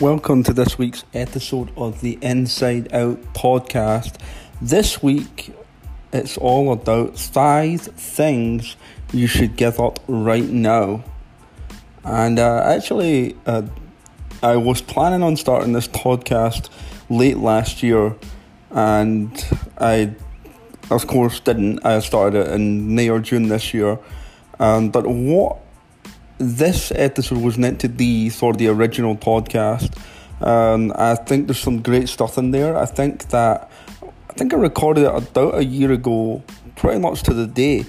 Welcome to this week's episode of the Inside Out podcast. This week, it's all about five things you should give up right now. And uh, actually, uh, I was planning on starting this podcast late last year, and I, of course, didn't. I started it in May or June this year. Um, but what this episode was meant to be for the original podcast. Um, I think there's some great stuff in there. I think that I think I recorded it about a year ago, pretty much to the day,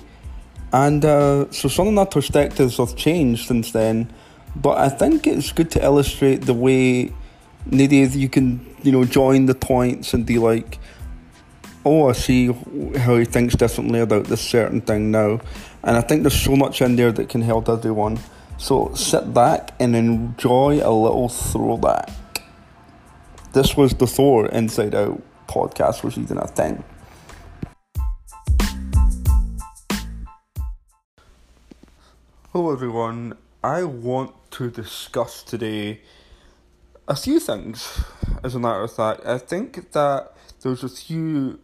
and uh, so some of my perspectives have changed since then. But I think it's good to illustrate the way maybe you can you know join the points and be like, oh, I see how he thinks differently about this certain thing now, and I think there's so much in there that can help everyone. So sit back and enjoy a little throwback. This was the Thor Inside Out podcast even a thing. Hello everyone. I want to discuss today a few things. As a matter of fact, I think that there's a few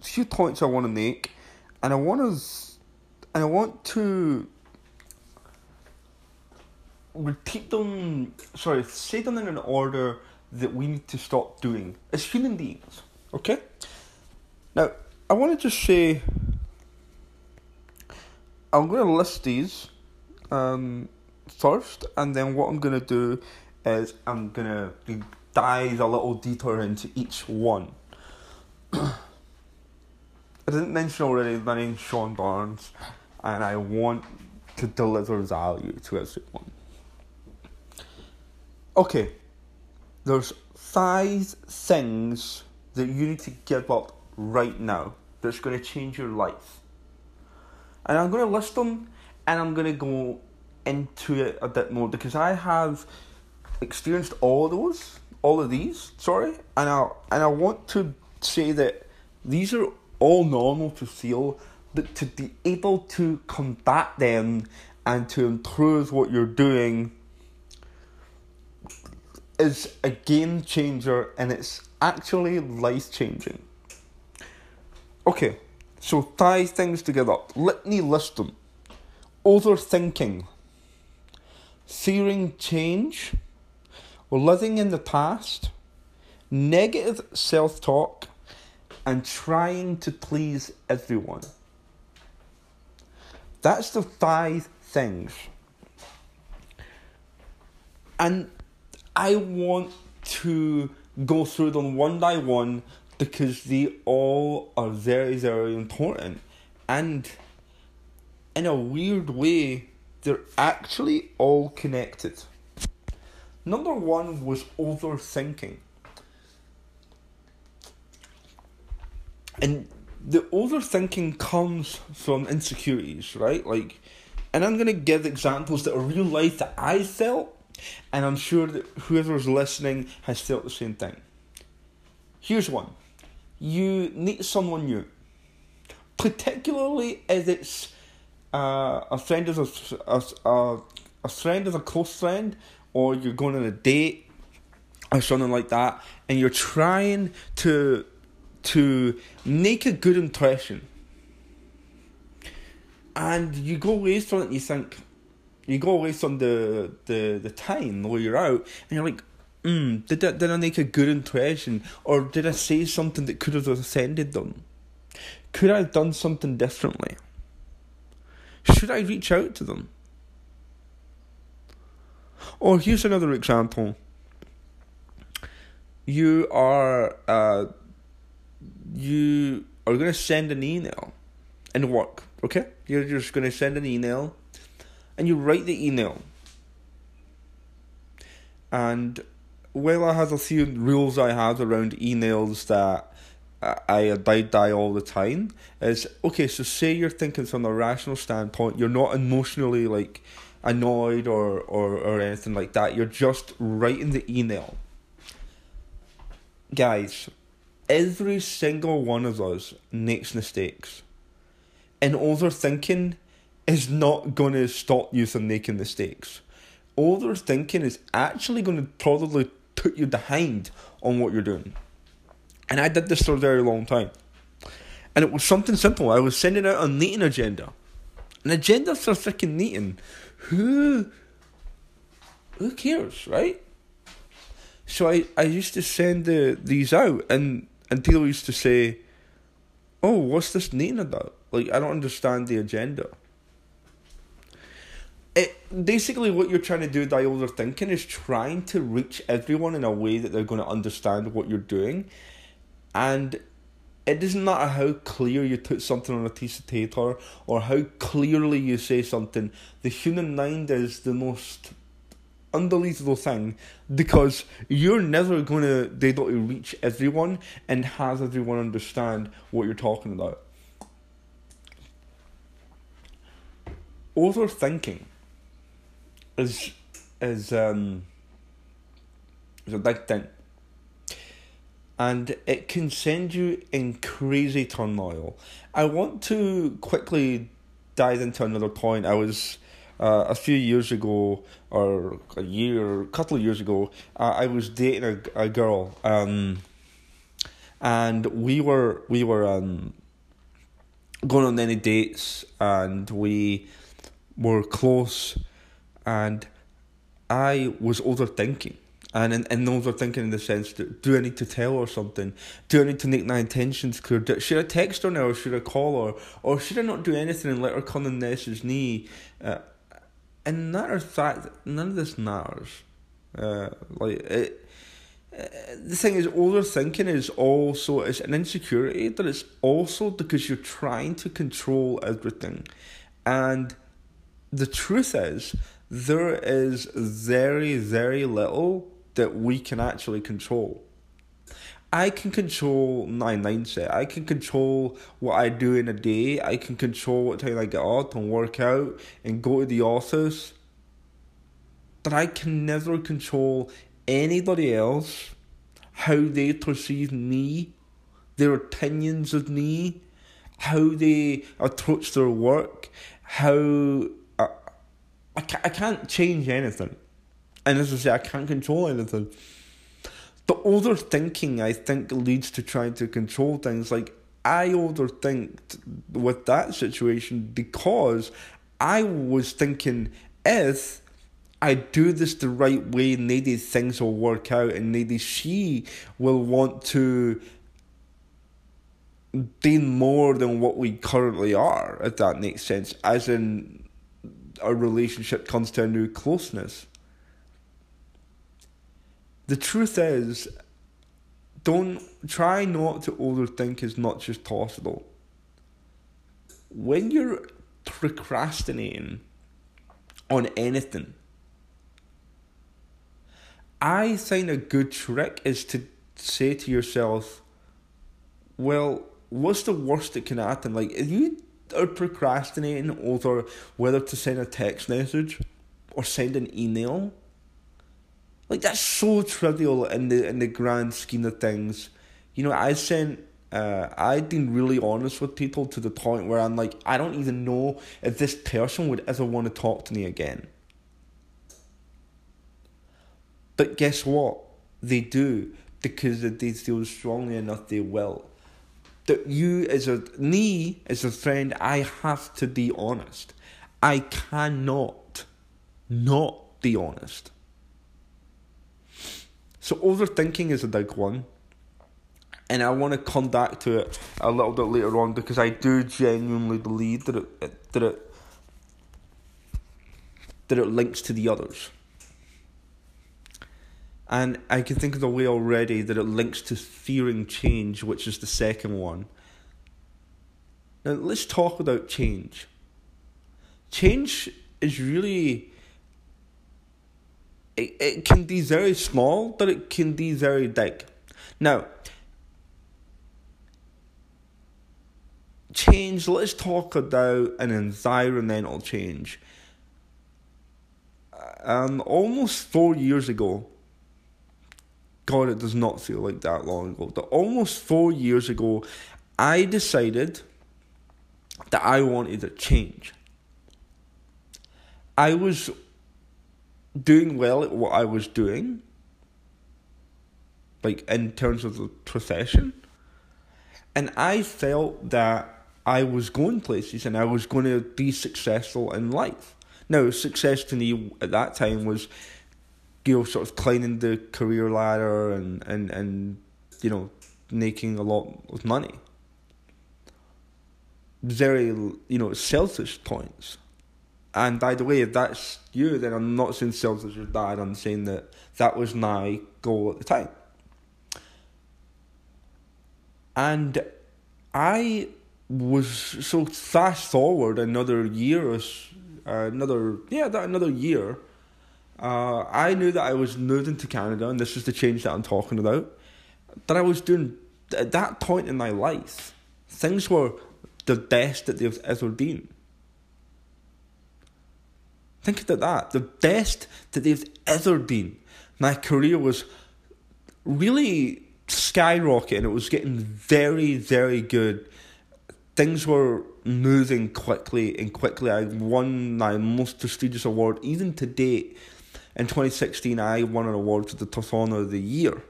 few points I want to make, and I want to and I want to repeat them, sorry, say them in an order that we need to stop doing as human beings. Okay? Now, I want to just say I'm going to list these um, first, and then what I'm going to do is I'm going to dive a little deeper into each one. I didn't mention already, my name's Sean Barnes, and I want to deliver value to everyone. Okay, there's five things that you need to give up right now that's going to change your life. And I'm going to list them and I'm going to go into it a bit more because I have experienced all of those, all of these, sorry, and I and I want to say that these are all normal to feel, but to be able to combat them and to improve what you're doing is a game changer and it's actually life changing. Okay, so five things together. Let me list them. Overthinking, fearing change, living in the past, negative self talk, and trying to please everyone. That's the five things. And I want to go through them one by one because they all are very, very important. And in a weird way, they're actually all connected. Number one was overthinking. And the overthinking comes from insecurities, right? Like, and I'm going to give examples that are real life that I felt and I'm sure that whoever's listening has felt the same thing. Here's one you meet someone new, particularly if it's uh, a friend of a, a, a friend of a close friend, or you're going on a date or something like that, and you're trying to to make a good impression. And you go away from it and you think, you go away from the, the, the time where you're out and you're like, mm, did, I, did I make a good impression? Or did I say something that could have offended them? Could I have done something differently? Should I reach out to them? Or here's another example. You are uh, you are to send an email in work, okay? You're just to send an email and you write the email. And I have a few rules I have around emails that I abide by all the time, is okay, so say you're thinking from a rational standpoint, you're not emotionally like annoyed or, or, or anything like that, you're just writing the email. Guys, every single one of us makes mistakes. And overthinking is not going to stop you from making mistakes. Overthinking is actually going to probably put you behind on what you're doing. And I did this for a very long time. And it was something simple. I was sending out a meeting agenda. An agenda for a freaking meeting. Who who cares, right? So I, I used to send the, these out and, and people used to say, Oh, what's this meeting about? Like I don't understand the agenda. It basically what you're trying to do by overthinking is trying to reach everyone in a way that they're going to understand what you're doing and it doesn't matter how clear you put something on a piece of paper or how clearly you say something, the human mind is the most unbelievable thing because you're never going to be able to reach everyone and have everyone understand what you're talking about. Overthinking is is um is a big thing and it can send you in crazy turmoil. I want to quickly dive into another point. I was uh, a few years ago, or a year, a couple of years ago, uh, I was dating a, a girl, um, and we were we were um, going on any dates, and we were close, and I was overthinking and and, and those are thinking in the sense that do I need to tell her something? Do I need to make my intentions clear? Do, should I text her now or should I call her? Or should I not do anything and let her come and message me? Uh, and of fact, none of this matters. Uh, like it, uh, the thing is, overthinking is also it's an insecurity, that it's also because you're trying to control everything, and the truth is there is very very little that we can actually control. I can control my mindset. I can control what I do in a day. I can control what time I get up and work out and go to the office. But I can never control anybody else, how they perceive me, their opinions of me, how they approach their work, how. I, I, I can't change anything. And as I say, I can't control anything. The overthinking, I think, leads to trying to control things. Like, I overthink with that situation because I was thinking if I do this the right way, maybe things will work out, and maybe she will want to be more than what we currently are, if that makes sense, as in our relationship comes to a new closeness the truth is, don't try not to overthink as much as possible. When you're procrastinating on anything, I think a good trick is to say to yourself, well, what's the worst that can happen? Like, if you are procrastinating over whether to send a text message or send an email, like that's so trivial in the in the grand scheme of things. You know, I sent uh, I've been really honest with people to the point where I'm like, I don't even know if this person would ever want to talk to me again. But guess what? They do because they feel strongly enough they will. That you as a me as a friend, I have to be honest. I cannot not be honest. So overthinking is a big one. And I want to come back to it a little bit later on because I do genuinely believe that it that it that it links to the others. And I can think of the way already that it links to fearing change, which is the second one. Now let's talk about change. Change is really it, it can be very small, but it can be very big. Now, change, let's talk about an environmental change. Um, almost four years ago, God, it does not feel like that long ago, That almost four years ago, I decided that I wanted a change. I was doing well at what I was doing. like in terms of the profession. And I felt that I was going places and I was going to be successful in life. Now, success to me at that time was, you know, sort of climbing the career ladder and, and, and you know, making a lot of money. Very, you know, selfish points. And by the way, if that's you, then I'm not saying selfish as dad. I'm saying that that was my goal at the time. And I was so fast forward another year uh, another yeah another year. Uh, I knew that I was moving to Canada, and this is the change that I'm talking about. That I was doing at that point in my life, things were the best that they've ever been. Think about that. The best that they've ever been. My career was really skyrocketing. It was getting very, very good. Things were moving quickly and quickly. I won my most prestigious award. Even to date, in 2016, I won an award for the Performer of the Year.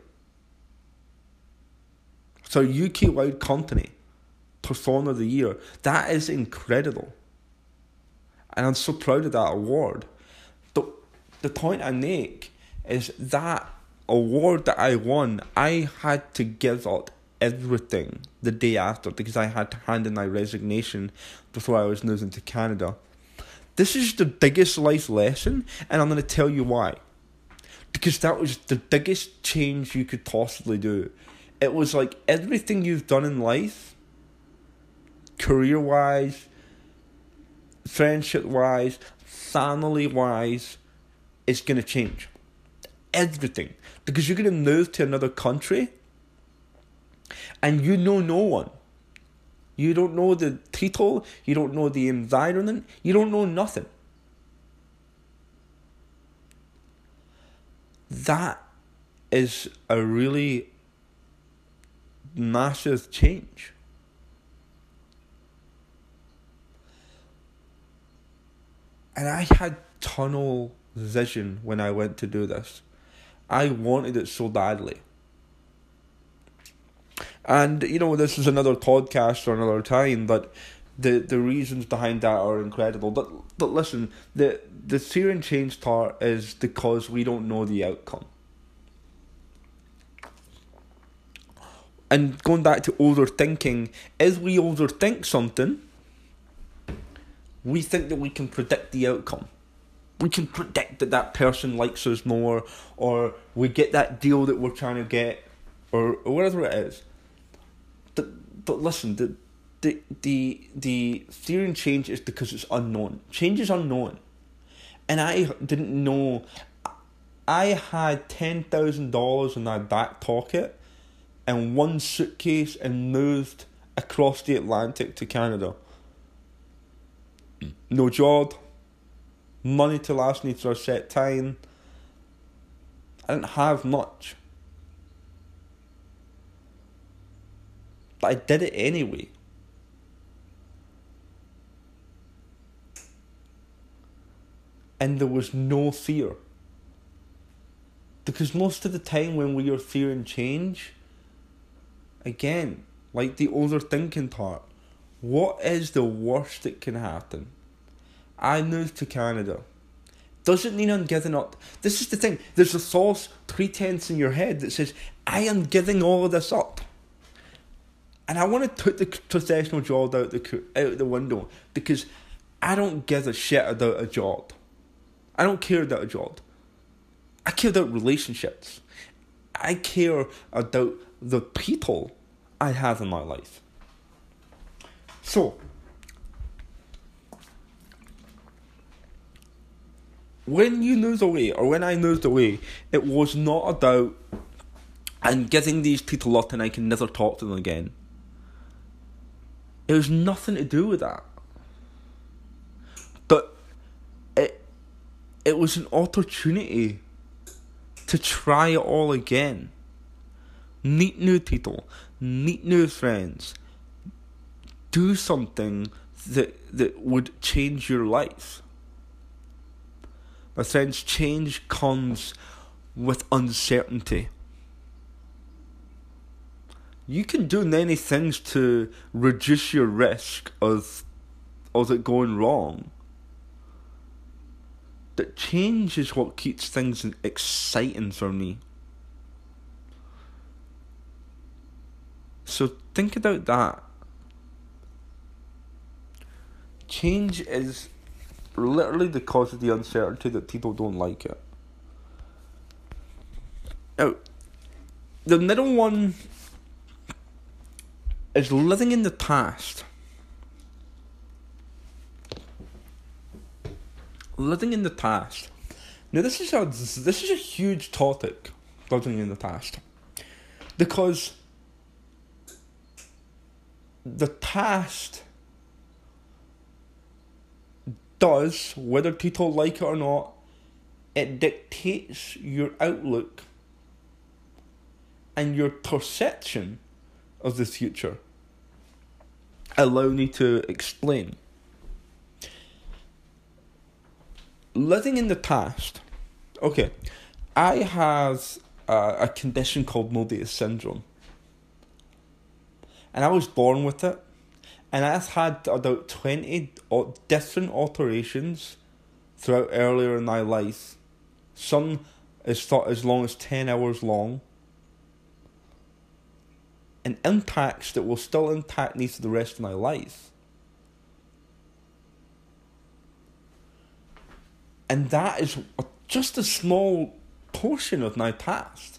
So, UK wide company, Performer of the Year. That is incredible and I'm so proud of that award. The the point I make is that award that I won, I had to give up everything the day after because I had to hand in my resignation before I was moving to Canada. This is the biggest life lesson, and I'm going to tell you why. Because that was the biggest change you could possibly do. It was like everything you've done in life, career wise, friendship wise, family wise, is going to change. Everything. Because you're going to move to another country and you know no one. You don't know the title, you don't know the environment, you don't know nothing. That is a really massive change. And I had tunnel vision when I went to do this. I wanted it so badly. And you know, this is another podcast for another time, but the the reasons behind that are incredible. But but listen, the the fear and change part is because we don't know the outcome. And going back to overthinking, as we overthink something, we think that we can predict the outcome. We can predict that that person likes us more, or we get that deal that we're trying to get, or, or whatever it is. But, listen, the, the, the, the theory and change is because it's unknown. Change is unknown. And I didn't know. I had $10,000 in my back pocket and one suitcase and moved across the Atlantic to Canada no job, money to last me for a set time. I didn't have much. But I did it anyway. And there was no fear. Because most of the time when we are fearing change, again, like the overthinking part, what is the worst that can happen? I moved to Canada. Doesn't mean I'm giving up. This is the thing. There's a false pretense in your head that says, I am giving all of this up. And I want to put the professional job out the out the window because I don't give a shit about a job. I don't care about a job. I care about relationships. I care about the people I have in my life. So, when you moved away, or when I moved away, it was not about I'm giving these people up and I can never talk to them again. It was nothing to do with that. But it it was an opportunity to try it all again. Meet new people, meet new friends, do something that that would change your life. My friends, change comes with uncertainty. You can do many things to reduce your risk of of it going wrong. That change is what keeps things exciting for me. So think about that. Change is literally the cause of the uncertainty that people don't like it. Now, the middle one is living in the past. Living in the past. Now this is a this is a huge topic, living in the past, because the past does, whether people like it or not, it dictates your outlook and your perception of the future. Allow me to explain. Living in the past. Okay, I have uh, a condition called Mobius syndrome. And I was born with it. And I've had about 20 different alterations throughout earlier in my life. Some thought as long as 10 hours long and impacts that will still impact me for the rest of my life. And that is just a small portion of my past.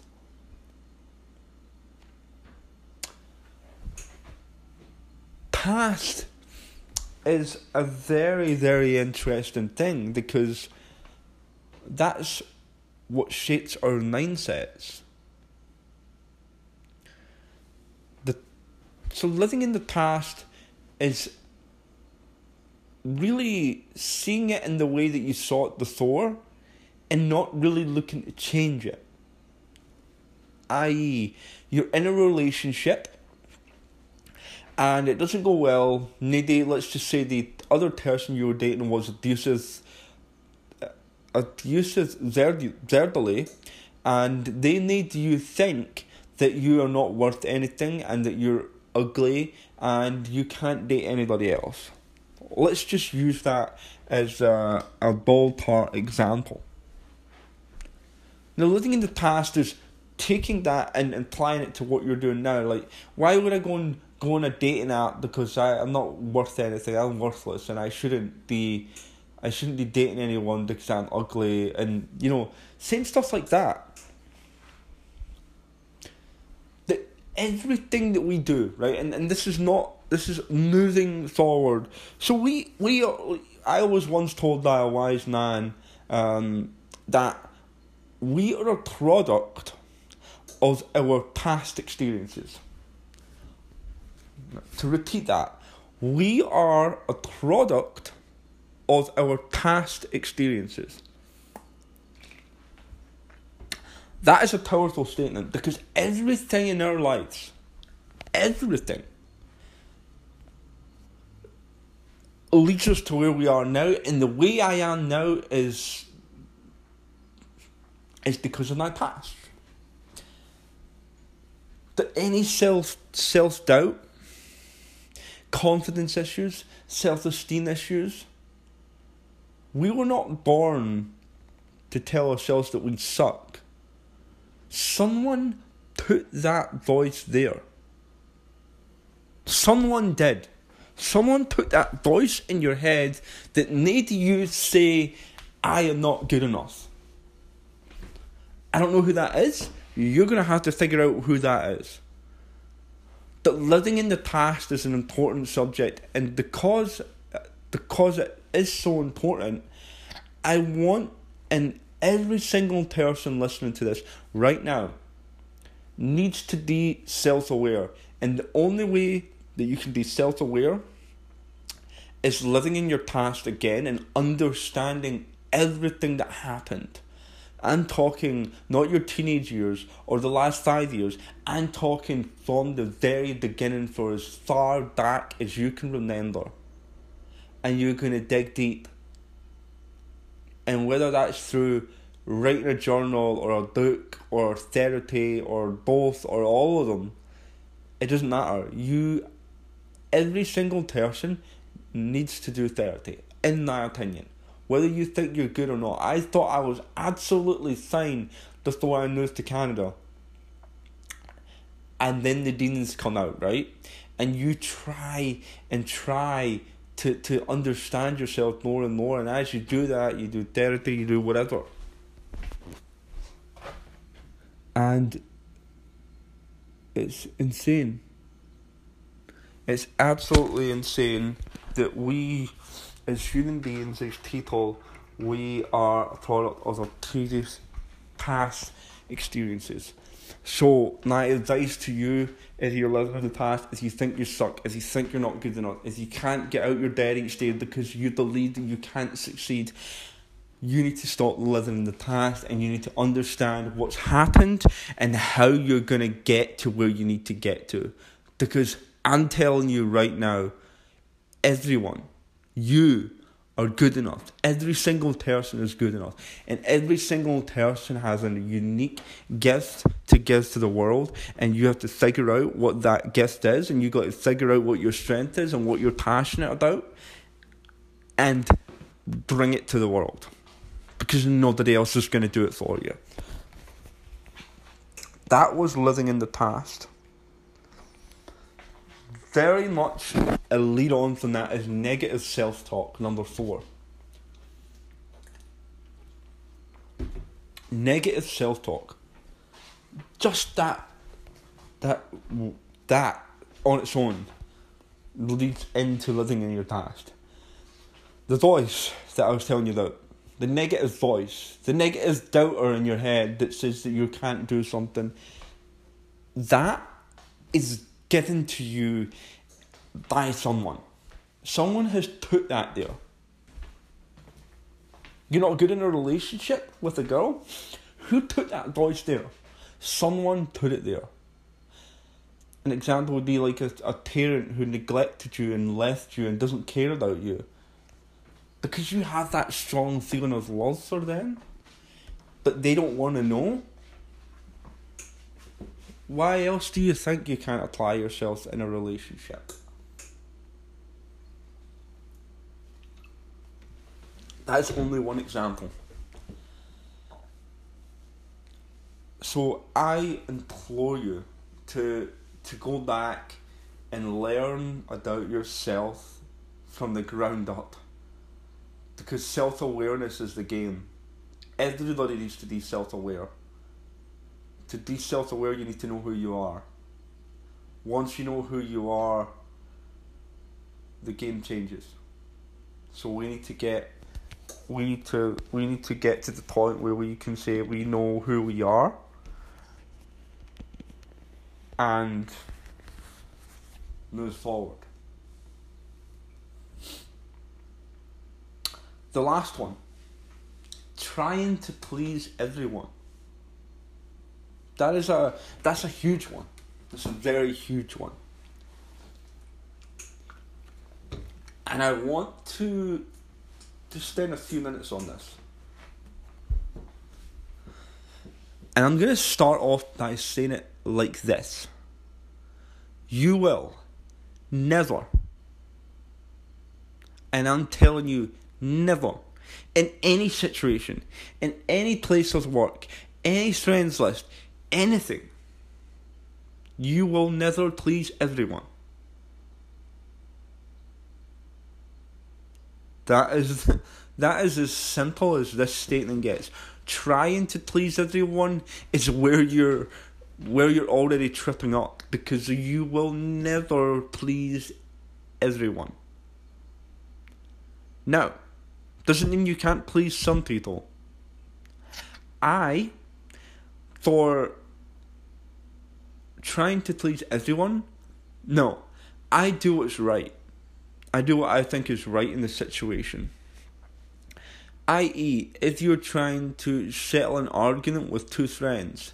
Past is a very, very interesting thing because that's what shapes our mindsets. So living in the past is really seeing it in the way that you saw it before and not really looking to change it. I.e., you're in a relationship and it doesn't go well. Maybe, let's just say, the other person you were dating was abusive, uh, abusive verbally, and they made you think that you are not worth anything and that you're ugly and you can't date anybody else. Let's just use that as a, a ballpark example. Now, living in the past is taking that and applying it to what you're doing now. Like, why would I go and go on a dating app because I, I'm not worth anything. I'm worthless, and I shouldn't be. I shouldn't be dating anyone because I'm ugly, and you know, same stuff like that. Everything that we do, right? And and this is not this is moving forward. So we we are, I was once told by a wise man um, that we are a product of our past experiences. To repeat that, we are a product of our past experiences. That is a powerful statement because everything in our lives, everything, leads us to where we are now. And the way I am now is is because of my past. That any self self doubt, confidence issues, self esteem issues, we were not born to tell ourselves that we suck Someone put that voice there. Someone did. Someone put that voice in your head that made you say, I am not good enough. I don't know who that is. You're going to have to figure out who that is. But living in the past is an important subject, and because because it is so important, I want in every single person listening to this right now needs to be self aware. And the only way that you can be self aware is living in your past again and understanding everything that happened. I'm talking not your teenage years or the last five years. I'm talking from the very beginning for as far back as you can remember. And you're going to dig deep and whether that's through writing a journal or a book or therapy or both or all of them, It doesn't matter. You, every single person needs to do therapy, in my opinion. Whether you think you're good or not. I thought I was absolutely fine before I moved to Canada. And then the demons come out, right? And you try and try to, to understand yourself more and more. And as you do that, you do therapy, you do whatever. And it's insane. It's absolutely insane that we, as human beings, as people, we are a product of our previous past experiences. So my advice to you if you're living in the past is you think you suck, is you think you're not good enough, is you can't get out your bed each day because you're believe that you can't succeed. You need to stop living in the past and you need to understand what's happened and how you're going to get to where you need to get to. Because I'm telling you right now, everyone, you are good enough. Every single person is good enough. And every single person has a unique gift to give to the world. And you have to figure out what that gift is. And you got to figure out what your strength is and what you're passionate about. And bring it to the world. Because nobody else is going to do it for you. That was living in the past. Very much a lead on from that is negative self talk, number four. Negative self talk. Just that, that, that on its own leads into living in your past. The voice that I was telling you about, the negative voice, the negative doubter in your head that says that you can't do something, that is given to you by someone. Someone has put that there. You're not good in a relationship with a girl? Who put that voice there? Someone put it there. An example would be like a, a parent who neglected you and left you and doesn't care about you. Because you have that strong feeling of love for them, but they don't want to know. Why else do you think you can't apply yourself in a relationship? That's only one example. So I implore you to to go back and learn about yourself from the ground up. Because self awareness is the game. Everybody needs to be self aware. To be self aware, you need to know who you are. Once you know who you are, the game changes. So we need to get we need to we need to get to the point where we can say we know who we are and move forward. The last one. Trying to please everyone. That is a that's a huge one. It's a very huge one. And I want to to spend a few minutes on this. And I'm going to start off by saying it like this You will never, and I'm telling you, never, in any situation, in any place of work, any friends list, anything, you will never please everyone. That is that is as simple as this statement gets. Trying to please everyone is where you're where you're already tripping up because you will never please everyone. Now, doesn't mean you can't please some people. I, for trying to please everyone, no, I do what's right. I do what I think is right in the situation. I.e., if you're trying to settle an argument with two friends,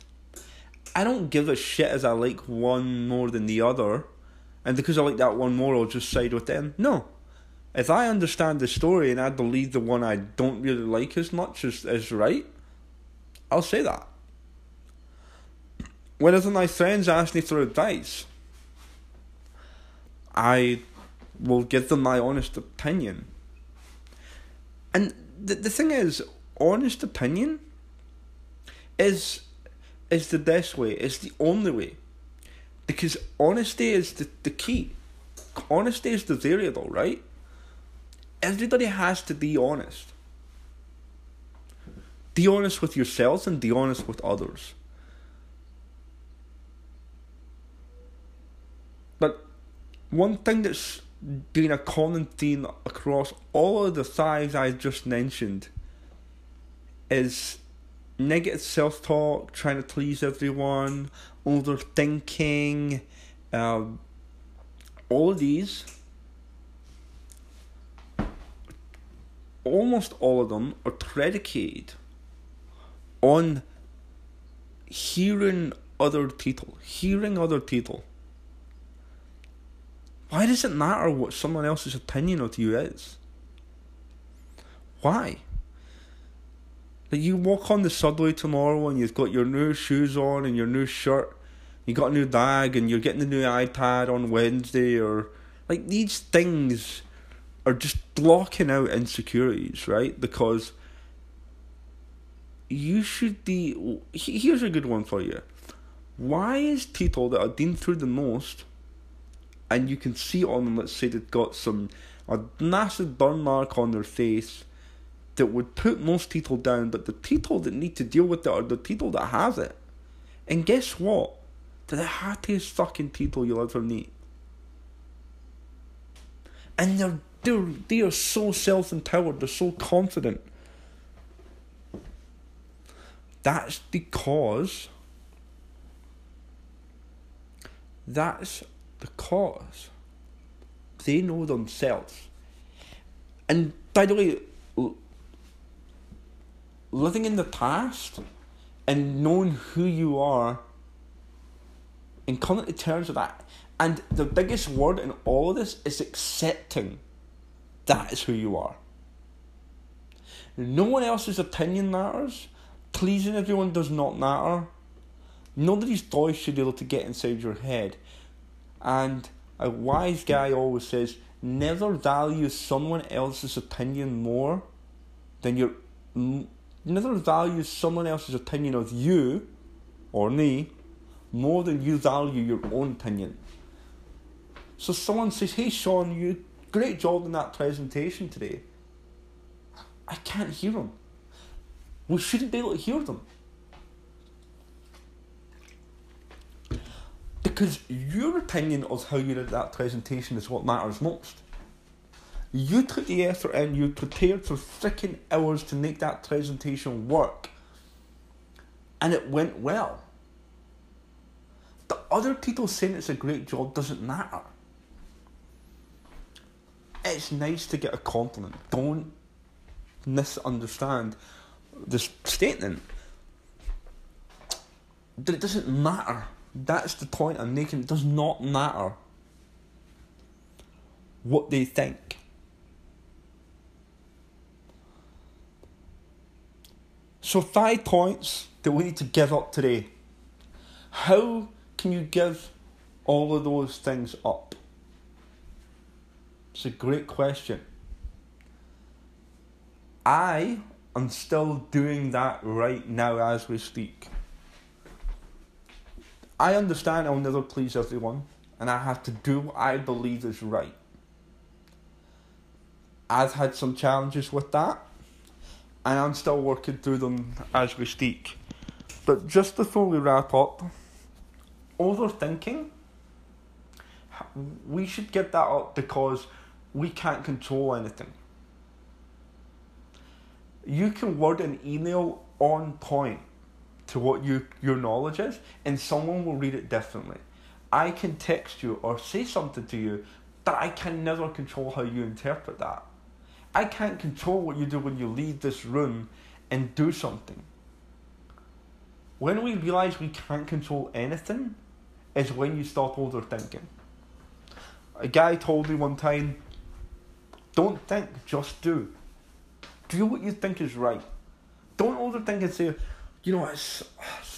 I don't give a shit as I like one more than the other, and because I like that one more, I'll just side with them. No. If I understand the story and I believe the one I don't really like as much is, is right, I'll say that. Whenever my friends ask me for advice, I will give them my honest opinion. And the the thing is, honest opinion is is the best way. It's the only way. Because honesty is the, the key. Honesty is the variable, right? Everybody has to be honest. Be honest with yourselves and be honest with others. One thing that's been a common theme across all of the sides I just mentioned is negative self talk, trying to please everyone, overthinking, um, all of these, almost all of them are predicated on hearing other people, hearing other people. Why does it matter what someone else's opinion of you is? Why? Like you walk on the subway tomorrow and you've got your new shoes on and your new shirt, you got a new bag and you're getting the new iPad on Wednesday or like these things are just blocking out insecurities, right? Because you should be. Here's a good one for you. Why is that have been through the most, and you can see on them, let's say they've got some a massive burn mark on their face, that would put most people down, but the people that need to deal with it are the people that have it. And guess what? They're the happiest fucking people you'll ever meet. And they're, they're they are so self empowered, they're so confident. That's because that's because they know themselves. And by the way, living in the past and knowing who you are and coming to terms with that. And the biggest word in all of this is accepting that is who you are. No one else's opinion matters. Pleasing everyone does not matter. Nobody's voice should be able to get inside your head. And a wise guy always says, never value someone else's opinion more than your never value someone else's opinion of you or me more than you value your own opinion. So someone says, Hey Sean, you great job in that presentation today. I can't hear them. We shouldn't be able to hear them. Because your opinion of how you did that presentation is what matters most. You took the effort and you prepared for freaking hours to make that presentation work. And it went well. The other people saying it's a great job doesn't matter. It's nice to get a compliment. Don't misunderstand this statement. That it doesn't matter. That's the point I'm making. It does not matter what they think. So, five points that we need to give up today. How can you give all of those things up? It's a great question. I am still doing that right now as we speak. I understand I'll never please everyone, and I have to do what I believe is right. I've had some challenges with that and I'm still working through them as we speak. But just before we wrap up, overthinking, we should get that up because we can't control anything. You can word an email on point to what you, your knowledge is, and someone will read it differently. I can text you or say something to you, but I can never control how you interpret that. I can't control what you do when you leave this room and do something. When we realize we can't control anything, is when you stop overthinking. A guy told me one time, don't think, just do. Do what you think is right. Don't overthink and say, you know, it's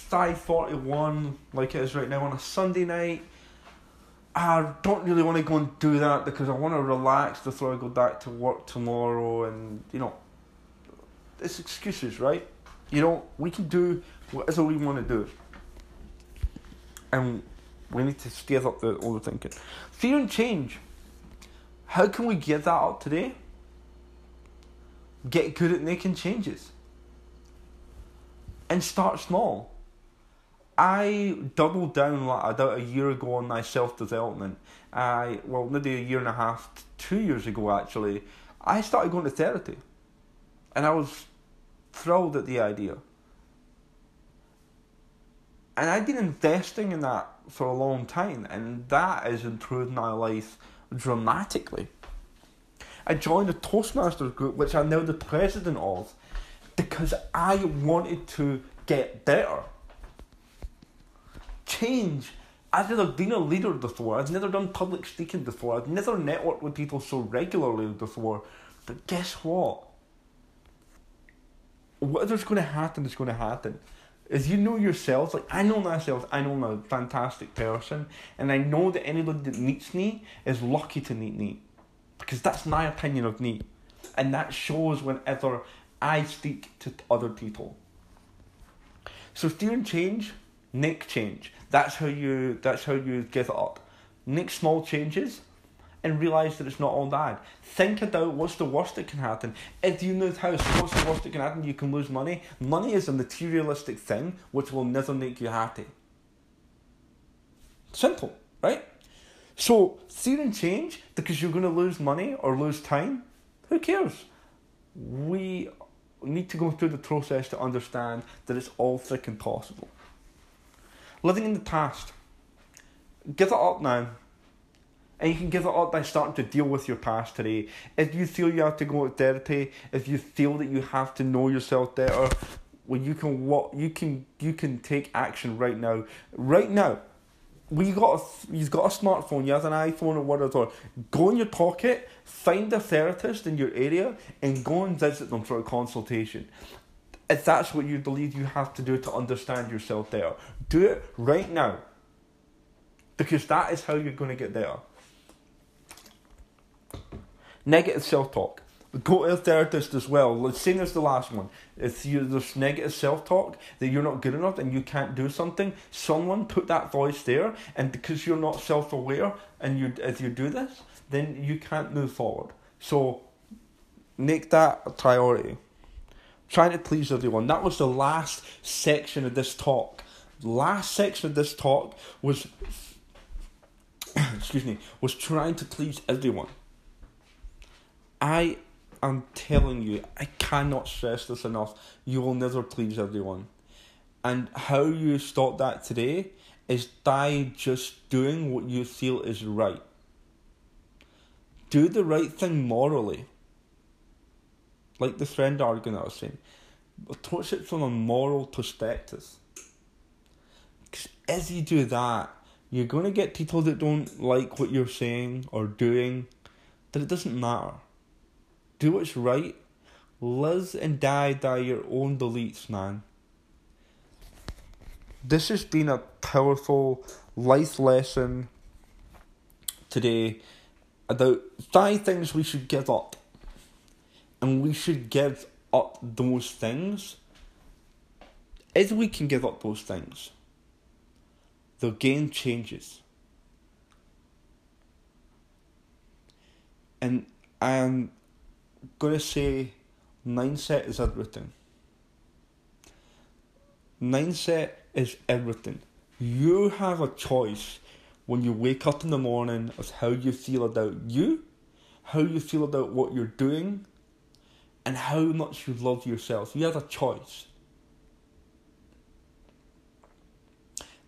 5.41 like it is right now on a Sunday night. I don't really want to go and do that because I want to relax before I go back to work tomorrow, and you know, it's excuses, right? You know, we can do whatever we want to do, and we need to scale up the overthinking. Fear and change. How can we get that up today? Get good at making changes. And start small. I doubled down like about a year ago on my self development. I well maybe a year and a half, two years ago actually, I started going to therapy, and I was thrilled at the idea. And I've been investing in that for a long time, and that has improved my life dramatically. I joined the Toastmasters group, which I'm now the president of, because I wanted to get better. Change. I've never been a leader before. I've never done public speaking before. I've never networked with people so regularly before. But guess what? Whatever's going to happen is going to happen. As you know yourself, like I know myself, I know I'm a fantastic person, and I know that anybody that meets me is lucky to meet me because that's my opinion of me, and that shows whenever I speak to other people. So steering change, make change. That's how you. That's how you give it up. Make small changes, and realize that it's not all bad. Think about what's the worst that can happen. If you move house, what's the worst that can happen? You can lose money. Money is a materialistic thing which will never make you happy. Simple, right? So, see and change because you're going to lose money or lose time. Who cares? We need to go through the process to understand that it's all freaking possible. Living in the past. Give it up now. And you can give it up by starting to deal with your past today. If you feel you have to go to therapy, if you feel that you have to know yourself better, well, you can what you can you can take action right now. Right now, we got a, you've got a smartphone, you have an iPhone or whatever, go in your pocket, find a therapist in your area, and go and visit them for a consultation. If that's what you believe you have to do to understand yourself there, do it right now. Because that is how you're going to get there. Negative self talk go to a therapist as well. Say as the last one. If you there's negative self talk that you're not good enough and you can't do something, someone put that voice there, and because you're not self aware and you as you do this, then you can't move forward. So make that a priority. Trying to please everyone. That was the last section of this talk. Last section of this talk was excuse me, was trying to please everyone. I I'm telling you, I cannot stress this enough. You will never please everyone. And how you stop that today is by just doing what you feel is right. Do the right thing morally. Like the friend argument I was saying. Approach it from a moral perspective. Because as you do that, you're going to get people that don't like what you're saying or doing, that it doesn't matter do what's right, live and die by your own beliefs, man. This has been a powerful life lesson today about five things we should give up. And we should give up those things. If we can give up those things, the game changes. And I'm gonna say mindset is everything. Mindset is everything. You have a choice when you wake up in the morning of how you feel about you, how you feel about what you're doing, and how much you love yourself. You have a choice.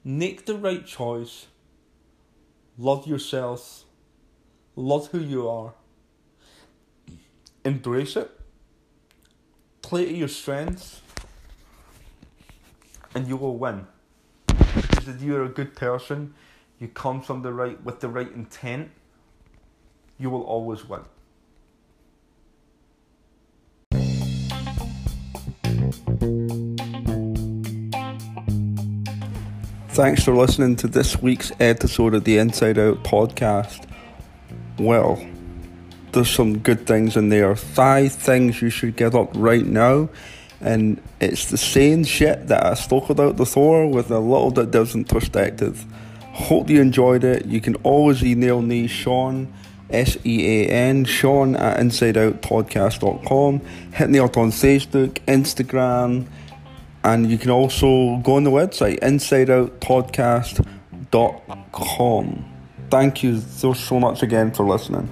Make the right choice. Love yourself. Love who you are embrace it, play to your strengths, and you will win. Because if you're a good person, you come from the right with the right intent, you will always win. Thanks for listening to this week's episode of the Inside Out podcast. Well, there's some good things in there. Five things you should get up right now. And it's the same shit that I spoke about before with a little bit different perspective. Hope you enjoyed it. You can always email me, Sean, S E A N, Sean at InsideOutPodcast.com. Hit me up on Facebook, Instagram, and you can also go on the website, InsideOutPodcast.com. Thank you so, so much again for listening.